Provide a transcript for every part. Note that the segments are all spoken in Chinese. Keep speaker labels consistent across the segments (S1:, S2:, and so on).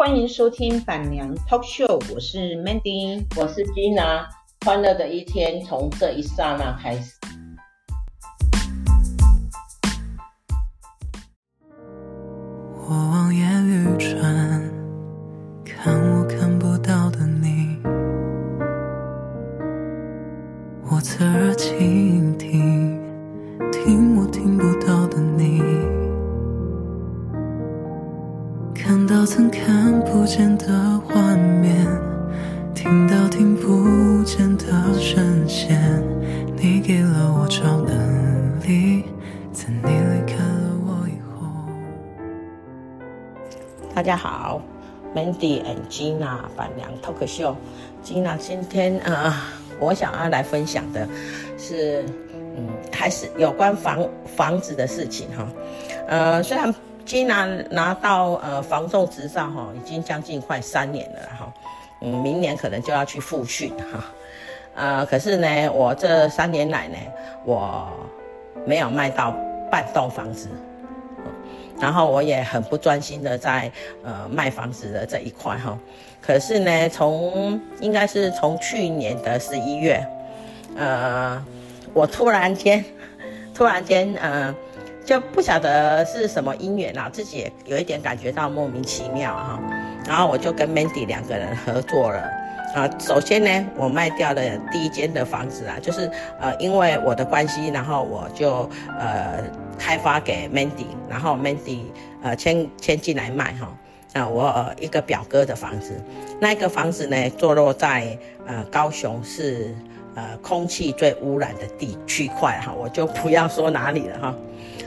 S1: 欢迎收听板娘 Talk Show，我是 Mandy，
S2: 我是 Gina，欢乐的一天从这一刹那开始。大家好，Mandy and Gina 板娘 Talk Show。Gina 今天呃，我想要来分享的是，嗯，还是有关房房子的事情哈。呃，虽然。Gina 拿到呃房仲执照哈，已经将近快三年了哈，嗯，明年可能就要去复训哈，呃，可是呢，我这三年来呢，我没有卖到半栋房子，然后我也很不专心的在呃卖房子的这一块哈，可是呢，从应该是从去年的十一月，呃，我突然间，突然间呃。就不晓得是什么因缘啊，自己也有一点感觉到莫名其妙哈，然后我就跟 Mandy 两个人合作了啊。首先呢，我卖掉了第一间的房子啊，就是呃因为我的关系，然后我就呃开发给 Mandy，然后 Mandy 呃签签进来卖哈啊，我一个表哥的房子，那个房子呢坐落在呃高雄市呃空气最污染的地区块哈，我就不要说哪里了哈。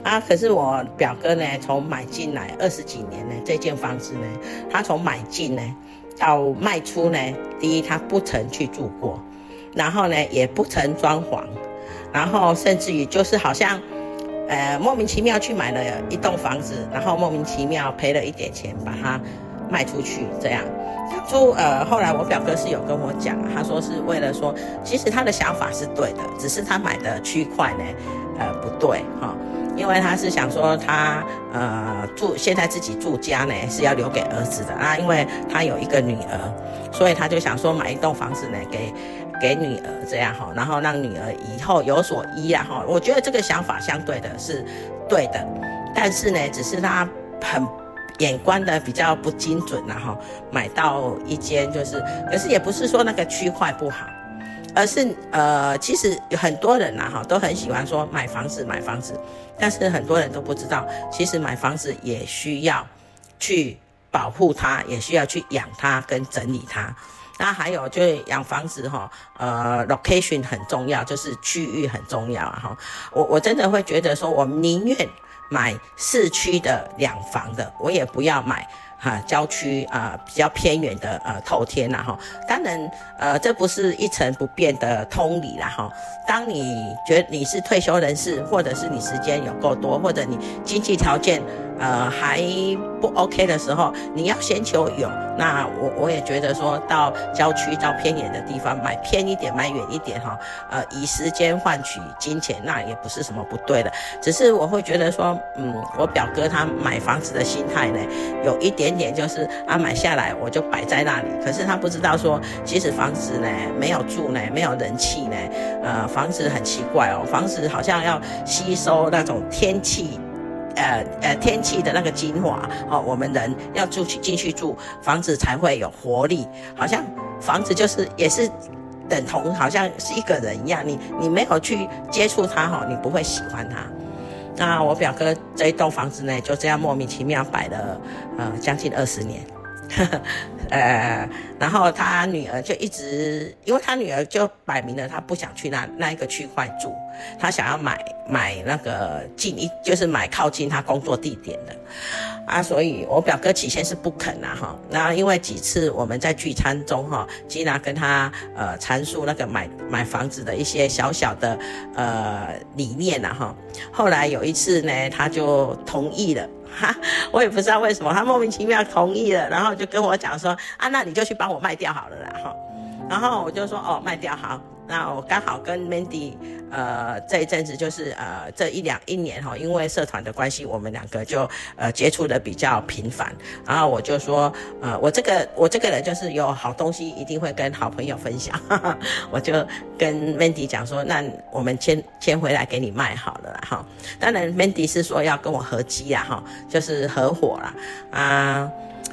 S2: 啊！可是我表哥呢，从买进来二十几年呢，这间房子呢，他从买进呢到卖出呢，第一他不曾去住过，然后呢也不曾装潢，然后甚至于就是好像，呃莫名其妙去买了一栋房子，然后莫名其妙赔了一点钱把它卖出去，这样。就呃后来我表哥是有跟我讲，他说是为了说，其实他的想法是对的，只是他买的区块呢，呃不对哈。因为他是想说他呃住现在自己住家呢是要留给儿子的啊，因为他有一个女儿，所以他就想说买一栋房子呢给给女儿这样哈，然后让女儿以后有所依啊哈。我觉得这个想法相对的是对的，但是呢，只是他很眼光的比较不精准然后买到一间就是，可是也不是说那个区块不好。而是呃，其实有很多人呐、啊、哈，都很喜欢说买房子买房子，但是很多人都不知道，其实买房子也需要去保护它，也需要去养它跟整理它。那还有就是养房子哈，呃，location 很重要，就是区域很重要啊哈。我我真的会觉得说，我宁愿买市区的两房的，我也不要买。哈，郊区啊、比较偏远的呃透天呐哈，当然呃这不是一成不变的通理啦哈。当你觉得你是退休人士，或者是你时间有够多，或者你经济条件呃还不 OK 的时候，你要先求有。那我我也觉得说到郊区到偏远的地方买偏一点买远一点哈，呃以时间换取金钱，那也不是什么不对的。只是我会觉得说，嗯，我表哥他买房子的心态呢，有一点。点就是啊，买下来我就摆在那里。可是他不知道说，其实房子呢没有住呢，没有人气呢，呃，房子很奇怪哦，房子好像要吸收那种天气，呃呃天气的那个精华哦。我们人要住去进去住，房子才会有活力。好像房子就是也是等同好像是一个人一样，你你没有去接触它哈，你不会喜欢它。那我表哥这一栋房子呢，就这样莫名其妙摆了，呃，将近二十年，呵呵，呃，然后他女儿就一直，因为他女儿就摆明了，他不想去那那一个区块住，他想要买买那个近一，就是买靠近他工作地点的。啊，所以我表哥起先是不肯呐，哈，那因为几次我们在聚餐中哈，吉娜跟他呃阐述那个买买房子的一些小小的呃理念呐，哈，后来有一次呢，他就同意了，哈，我也不知道为什么，他莫名其妙同意了，然后就跟我讲说，啊，那你就去帮我卖掉好了啦，哈，然后我就说，哦，卖掉好，那我刚好跟 Mandy，呃，这一阵子就是呃这一两一年哈，因为社团的关系，我们两个就呃接触的比较频繁。然后我就说，呃，我这个我这个人就是有好东西一定会跟好朋友分享，哈哈，我就跟 Mandy 讲说，那我们签签回来给你卖好了哈。当然 Mandy 是说要跟我合机啊哈，就是合伙啦啊，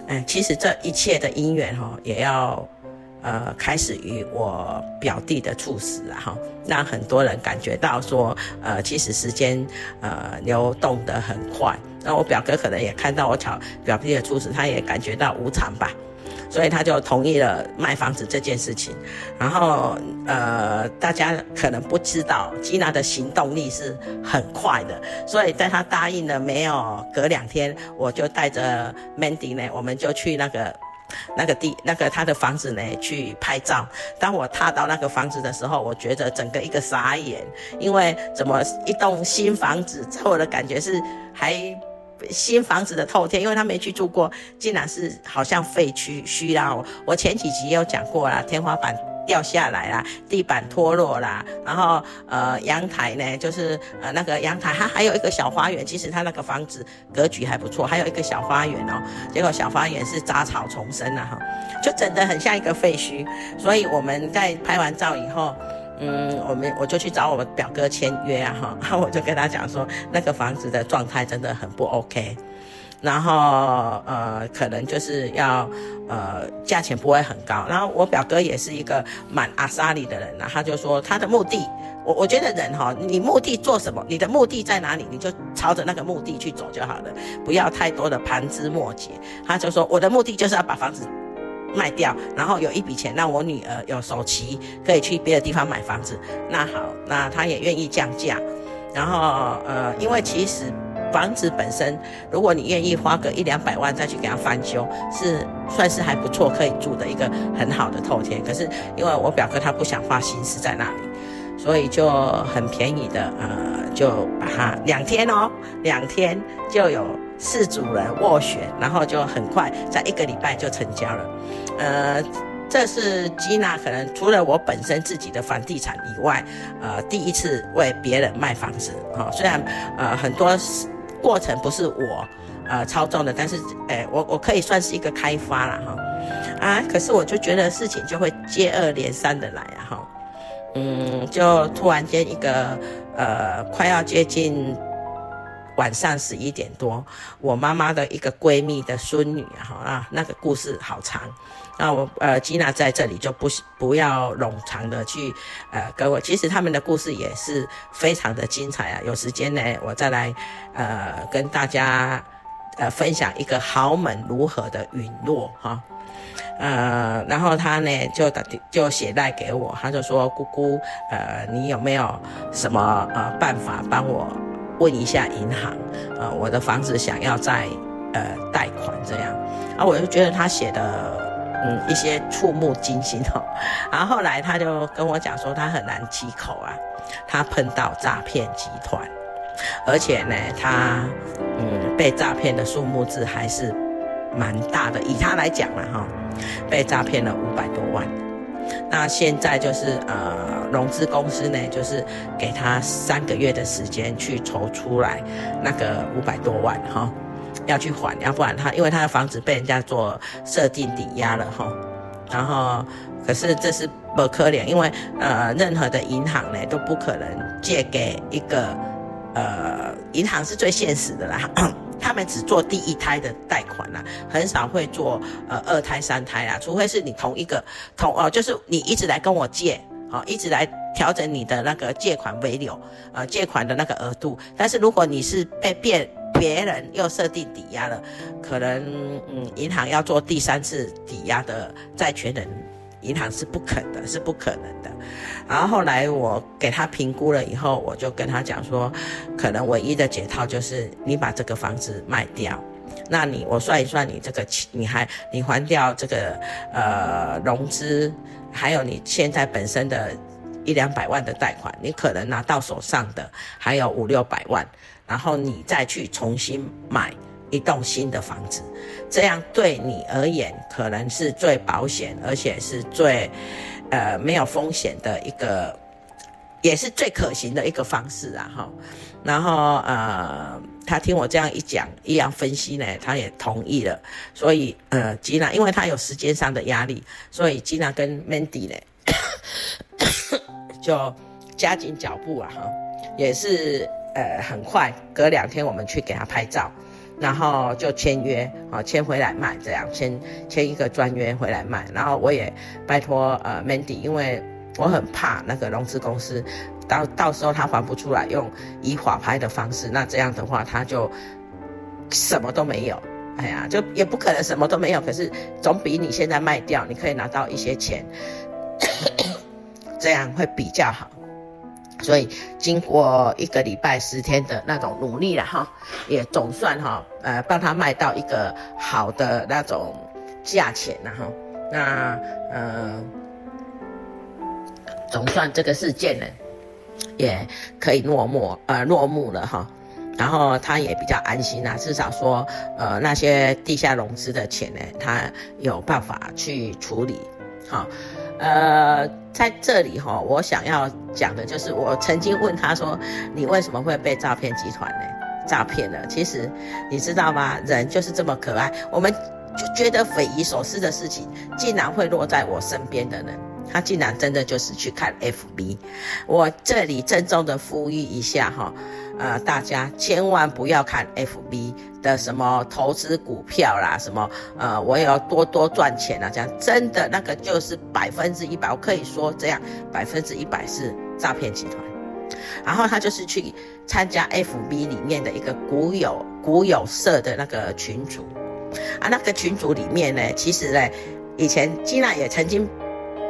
S2: 哎，其实这一切的因缘哈也要。呃，开始于我表弟的猝死啊，哈，让很多人感觉到说，呃，其实时间呃流动得很快。那我表哥可能也看到我巧表弟的猝死，他也感觉到无常吧，所以他就同意了卖房子这件事情。然后呃，大家可能不知道，吉娜的行动力是很快的，所以在他答应了没有隔两天，我就带着 Mandy 呢，我们就去那个。那个地，那个他的房子呢，去拍照。当我踏到那个房子的时候，我觉得整个一个傻眼，因为怎么一栋新房子，给我的感觉是还新房子的透天，因为他没去住过，竟然是好像废墟需要。我前几集有讲过啦，天花板。掉下来啦，地板脱落啦，然后呃阳台呢，就是呃那个阳台，它还有一个小花园。其实它那个房子格局还不错，还有一个小花园哦。结果小花园是杂草丛生啊，哈，就整得很像一个废墟。所以我们在拍完照以后，嗯，我们我就去找我表哥签约啊，哈，然后我就跟他讲说，那个房子的状态真的很不 OK。然后呃，可能就是要呃，价钱不会很高。然后我表哥也是一个蛮阿莎力的人，然后他就说他的目的，我我觉得人哈，你目的做什么，你的目的在哪里，你就朝着那个目的去走就好了，不要太多的盘枝末节。他就说我的目的就是要把房子卖掉，然后有一笔钱让我女儿有首期，可以去别的地方买房子。那好，那他也愿意降价。然后呃，因为其实。房子本身，如果你愿意花个一两百万再去给它翻修，是算是还不错，可以住的一个很好的透天。可是因为我表哥他不想花心思在那里，所以就很便宜的，呃，就把它两天哦，两天就有四组人斡旋，然后就很快在一个礼拜就成交了。呃，这是吉娜可能除了我本身自己的房地产以外，呃，第一次为别人卖房子啊，虽然呃很多。过程不是我，呃，操纵的，但是，哎，我我可以算是一个开发了哈，啊，可是我就觉得事情就会接二连三的来啊哈，嗯，就突然间一个，呃，快要接近晚上十一点多，我妈妈的一个闺蜜的孙女啊，啊，那个故事好长。那我呃，吉娜在这里就不不要冗长的去呃跟我，其实他们的故事也是非常的精彩啊。有时间呢，我再来呃跟大家呃分享一个豪门如何的陨落哈。呃，然后他呢就打就写赖给我，他就说姑姑呃，你有没有什么呃办法帮我问一下银行？呃，我的房子想要再呃贷款这样。啊，我就觉得他写的。嗯，一些触目惊心哦，然后后来他就跟我讲说，他很难启口啊，他碰到诈骗集团，而且呢，他嗯被诈骗的数目字还是蛮大的，以他来讲了哈，被诈骗了五百多万，那现在就是呃融资公司呢，就是给他三个月的时间去筹出来那个五百多万哈。要去还，要不然他因为他的房子被人家做设定抵押了哈，然后可是这是不可怜，因为呃任何的银行呢都不可能借给一个呃银行是最现实的啦，他们只做第一胎的贷款啦，很少会做呃二胎三胎啦，除非是你同一个同哦，就是你一直来跟我借，好一直来调整你的那个借款为流，呃借款的那个额度，但是如果你是被变。别人又设定抵押了，可能嗯，银行要做第三次抵押的债权人，银行是不肯的，是不可能的。然后后来我给他评估了以后，我就跟他讲说，可能唯一的解套就是你把这个房子卖掉，那你我算一算你这个，你还你还掉这个呃融资，还有你现在本身的一两百万的贷款，你可能拿到手上的还有五六百万。然后你再去重新买一栋新的房子，这样对你而言可能是最保险，而且是最，呃没有风险的一个，也是最可行的一个方式啊哈。然后呃，他听我这样一讲，一样分析呢，他也同意了。所以呃，吉娜因为他有时间上的压力，所以吉娜跟 Mandy 呢 就加紧脚步啊哈，也是呃很快，隔两天我们去给他拍照，然后就签约啊，签回来卖这样，签签一个专约回来卖。然后我也拜托呃 Mandy，因为我很怕那个融资公司。到到时候他还不出来，用以法拍的方式，那这样的话他就什么都没有。哎呀，就也不可能什么都没有，可是总比你现在卖掉，你可以拿到一些钱，这样会比较好。所以经过一个礼拜十天的那种努力了哈，也总算哈，呃，帮他卖到一个好的那种价钱了哈。那呃，总算这个事件呢。也可以落幕，呃，落幕了哈，然后他也比较安心啊，至少说，呃，那些地下融资的钱呢，他有办法去处理，哈，呃，在这里哈，我想要讲的就是，我曾经问他说，你为什么会被诈骗集团呢诈骗了？其实你知道吗？人就是这么可爱，我们就觉得匪夷所思的事情，竟然会落在我身边的人。他竟然真的就是去看 FB，我这里郑重的呼吁一下哈，呃，大家千万不要看 FB 的什么投资股票啦，什么呃，我也要多多赚钱啊，这样真的那个就是百分之一百，我可以说这样百分之一百是诈骗集团。然后他就是去参加 FB 里面的一个股友股友社的那个群组啊，那个群组里面呢，其实呢，以前金娜也曾经。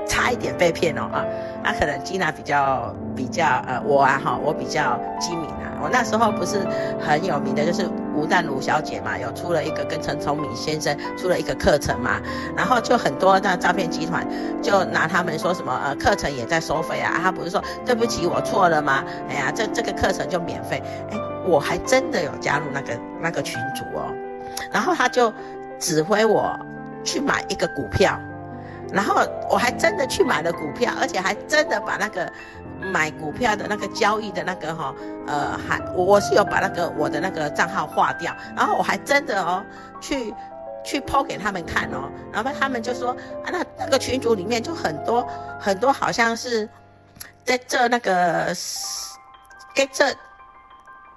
S2: 差一点被骗哦啊，那可能吉娜比较比较呃我啊哈，我比较机敏啊。我那时候不是很有名的，就是吴淡如小姐嘛，有出了一个跟陈聪明先生出了一个课程嘛，然后就很多的诈骗集团就拿他们说什么呃课程也在收费啊，他不是说对不起我错了吗？哎呀，这这个课程就免费，哎，我还真的有加入那个那个群组哦，然后他就指挥我去买一个股票。然后我还真的去买了股票，而且还真的把那个买股票的那个交易的那个哈，呃，还我是有把那个我的那个账号划掉，然后我还真的哦去去抛给他们看哦，然后他们就说啊，那那个群组里面就很多很多好像是在这那个给这。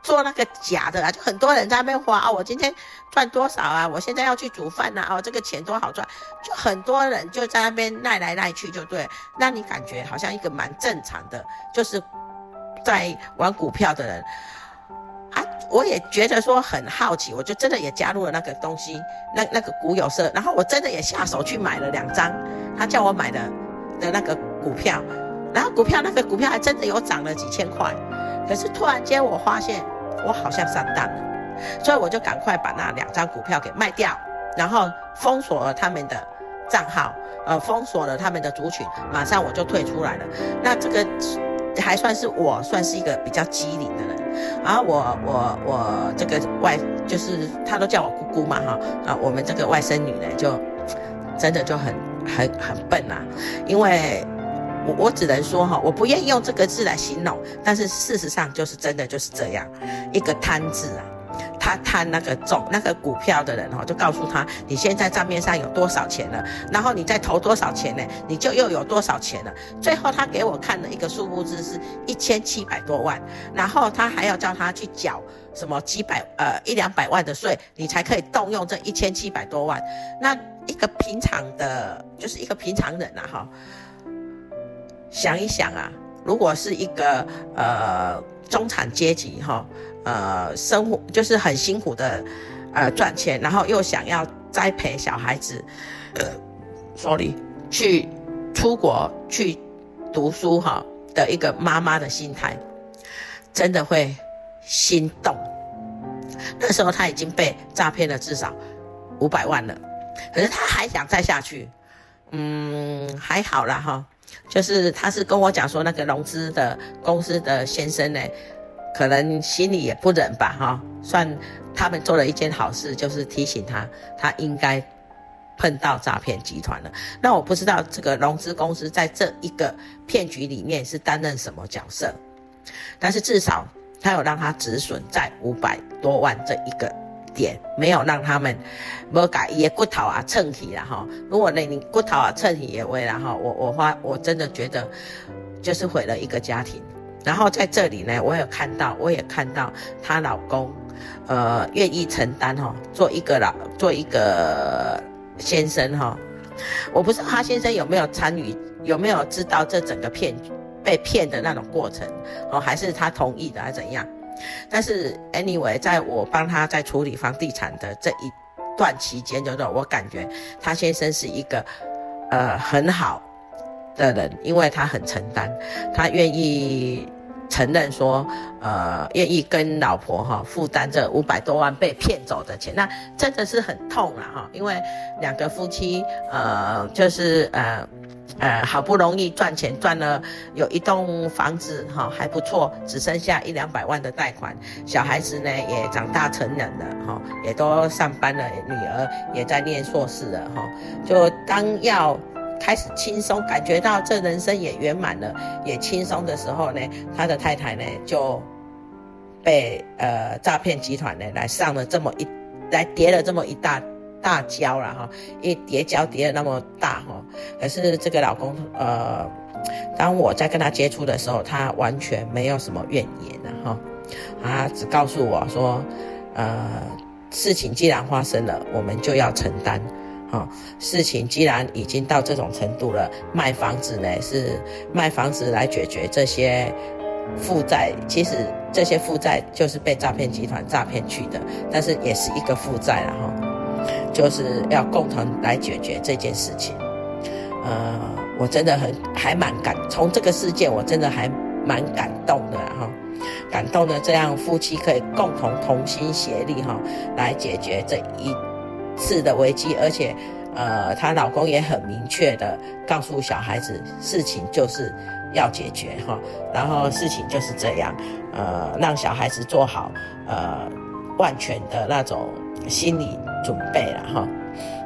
S2: 做那个假的啊，就很多人在那边花啊，我今天赚多少啊？我现在要去煮饭呐，哦，这个钱多好赚，就很多人就在那边赖来赖去，就对，让你感觉好像一个蛮正常的，就是在玩股票的人啊，我也觉得说很好奇，我就真的也加入了那个东西，那那个股友社，然后我真的也下手去买了两张，他叫我买的的那个股票，然后股票那个股票还真的有涨了几千块，可是突然间我发现。我好像上当了，所以我就赶快把那两张股票给卖掉，然后封锁了他们的账号，呃，封锁了他们的族群，马上我就退出来了。那这个还算是我算是一个比较机灵的人，然后我我我这个外就是他都叫我姑姑嘛哈啊，我们这个外甥女呢就真的就很很很笨啊，因为。我我只能说哈，我不愿意用这个字来形容，但是事实上就是真的就是这样，一个贪字啊，他贪那个中那个股票的人哈，就告诉他你现在账面上有多少钱了，然后你再投多少钱呢，你就又有多少钱了。最后他给我看了一个数字是一千七百多万，然后他还要叫他去缴什么几百呃一两百万的税，你才可以动用这一千七百多万。那一个平常的，就是一个平常人啊哈。想一想啊，如果是一个呃中产阶级哈，呃生活就是很辛苦的呃赚钱，然后又想要栽培小孩子，呃，sorry，去出国去读书哈的一个妈妈的心态，真的会心动。那时候他已经被诈骗了至少五百万了，可是他还想再下去，嗯，还好啦哈。就是他是跟我讲说，那个融资的公司的先生呢，可能心里也不忍吧，哈，算他们做了一件好事，就是提醒他，他应该碰到诈骗集团了。那我不知道这个融资公司在这一个骗局里面是担任什么角色，但是至少他有让他止损在五百多万这一个点，没有让他们没改也骨头啊蹭起了哈。如果那你骨头啊蹭起也为了哈，我我花我真的觉得就是毁了一个家庭。然后在这里呢，我有看到，我也看到她老公，呃，愿意承担哈，做一个老，做一个先生哈。我不知道他先生有没有参与，有没有知道这整个骗被骗的那种过程，哦，还是他同意的，还是怎样？但是 anyway，在我帮他在处理房地产的这一段期间，就是我感觉他先生是一个呃很好的人，因为他很承担，他愿意承认说，呃，愿意跟老婆哈负担这五百多万被骗走的钱，那真的是很痛了哈，因为两个夫妻，呃，就是呃，呃，好不容易赚钱赚了有一栋房子哈还不错，只剩下一两百万的贷款，小孩子呢也长大成人了哈，也都上班了，女儿也在念硕士了哈，就当要。开始轻松，感觉到这人生也圆满了，也轻松的时候呢，他的太太呢就被呃诈骗集团呢来上了这么一来叠了这么一大大跤了哈，一叠跤叠了那么大哈，可是这个老公呃，当我在跟他接触的时候，他完全没有什么怨言了哈，他只告诉我说，呃，事情既然发生了，我们就要承担。哦，事情既然已经到这种程度了，卖房子呢是卖房子来解决这些负债，其实这些负债就是被诈骗集团诈骗去的，但是也是一个负债了哈，就是要共同来解决这件事情。呃，我真的很还蛮感，从这个事件我真的还蛮感动的哈，感动的这样夫妻可以共同同心协力哈来解决这一。次的危机，而且，呃，她老公也很明确的告诉小孩子，事情就是要解决哈，然后事情就是这样，呃，让小孩子做好呃万全的那种心理准备了哈。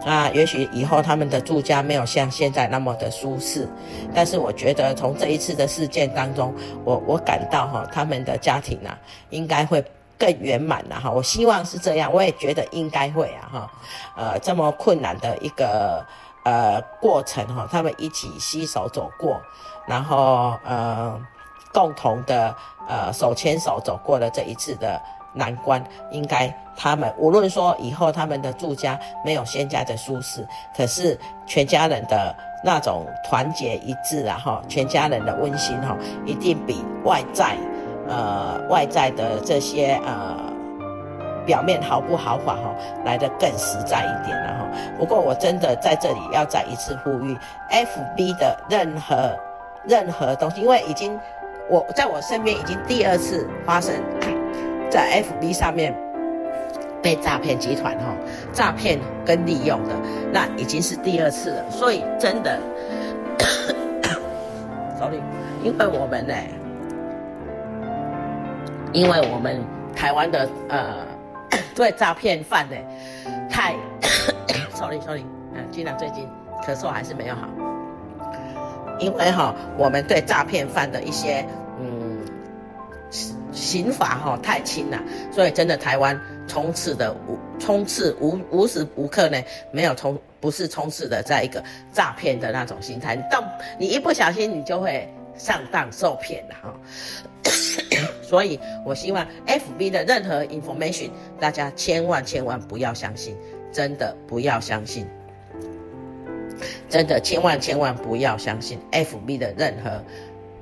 S2: 那也许以后他们的住家没有像现在那么的舒适，但是我觉得从这一次的事件当中，我我感到哈，他们的家庭啊，应该会。更圆满了哈，我希望是这样，我也觉得应该会啊哈，呃，这么困难的一个呃过程哈，他们一起携手走过，然后呃共同的呃手牵手走过了这一次的难关，应该他们无论说以后他们的住家没有现在的舒适，可是全家人的那种团结一致啊哈，全家人的温馨哈，一定比外在。呃，外在的这些呃，表面豪不豪华哈，来得更实在一点了哈。不过我真的在这里要再一次呼吁，FB 的任何任何东西，因为已经我在我身边已经第二次发生在 FB 上面被诈骗集团哈诈骗跟利用的，那已经是第二次了。所以真的，sorry，因为我们呢。因为我们台湾的呃，对诈骗犯的太，sorry sorry，嗯，经常最近咳嗽还是没有好，因为哈，我们对诈骗犯的一些嗯刑罚哈太轻了，所以真的台湾充斥的无充斥无无时无刻呢没有冲不是充斥的在一个诈骗的那种心态，当你一不小心你就会上当受骗了哈。所以，我希望 FB 的任何 information，大家千万千万不要相信，真的不要相信，真的千万千万不要相信 FB 的任何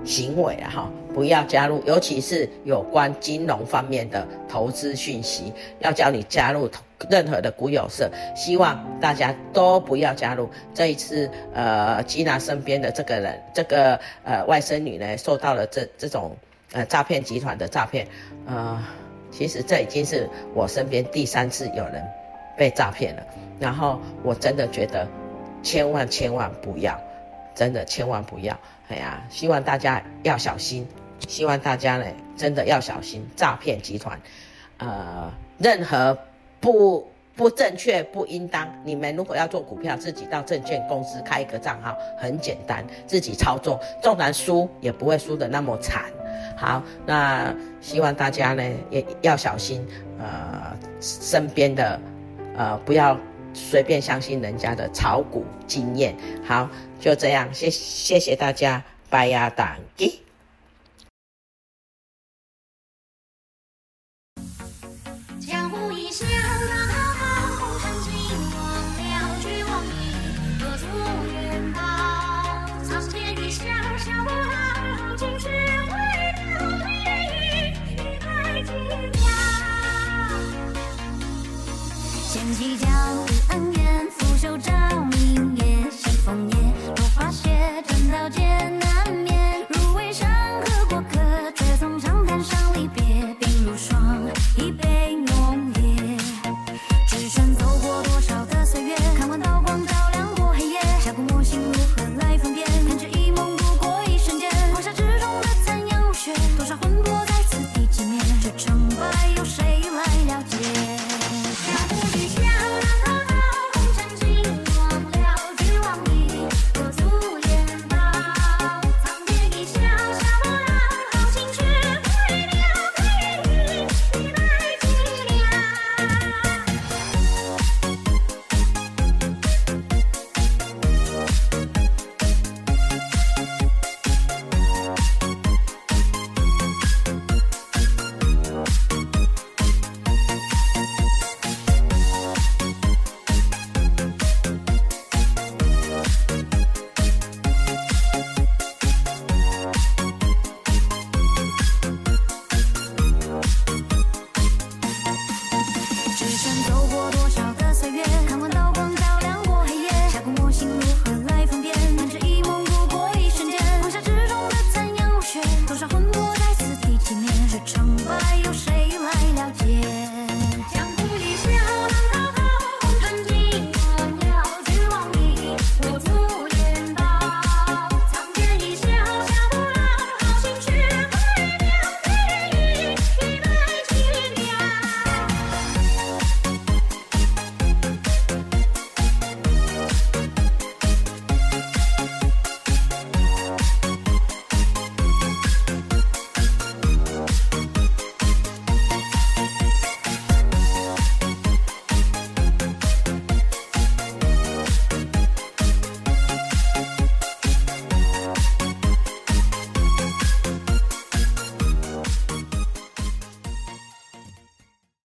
S2: 行为啊！哈，不要加入，尤其是有关金融方面的投资讯息，要叫你加入任何的股友社，希望大家都不要加入。这一次，呃，吉娜身边的这个人，这个呃外甥女呢，受到了这这种。呃，诈骗集团的诈骗，呃，其实这已经是我身边第三次有人被诈骗了。然后我真的觉得，千万千万不要，真的千万不要。哎呀，希望大家要小心，希望大家呢真的要小心诈骗集团。呃，任何不不正确，不应当。你们如果要做股票，自己到证券公司开一个账号，很简单，自己操作，纵然输也不会输得那么惨。好，那希望大家呢也要小心，呃，身边的呃不要随便相信人家的炒股经验。好，就这样，谢谢谢大家，拜呀，打击。